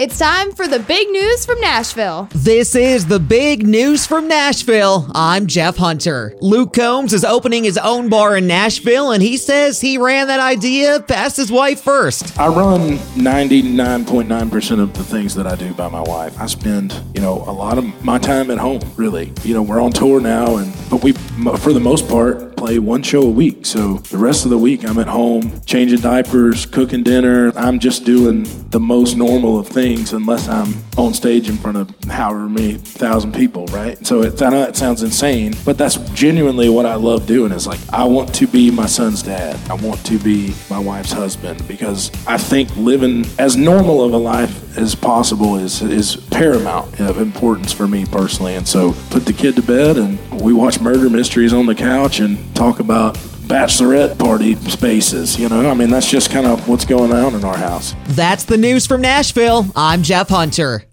It's time for the big news from Nashville. This is the big news from Nashville. I'm Jeff Hunter. Luke Combs is opening his own bar in Nashville, and he says he ran that idea past his wife first. I run 99.9% of the things that I do by my wife. I spend, you know, a lot of my time at home, really. You know, we're on tour now, and but we, for the most part, play one show a week. So the rest of the week, I'm at home changing diapers, cooking dinner. I'm just doing the most normal of things unless I'm on stage in front of however many thousand people, right? So it, I know that sounds insane, but that's genuinely what I love doing. Is like I want to be my son's dad. I want to be my wife's husband because I think living as normal of a life as possible is is paramount of importance for me personally. And so put the kid to bed and we watch murder mysteries on the couch and talk about bachelorette party spaces. You know, I mean, that's just kind of what's going on in our house. That's the news from Nashville. I'm Jeff Hunter.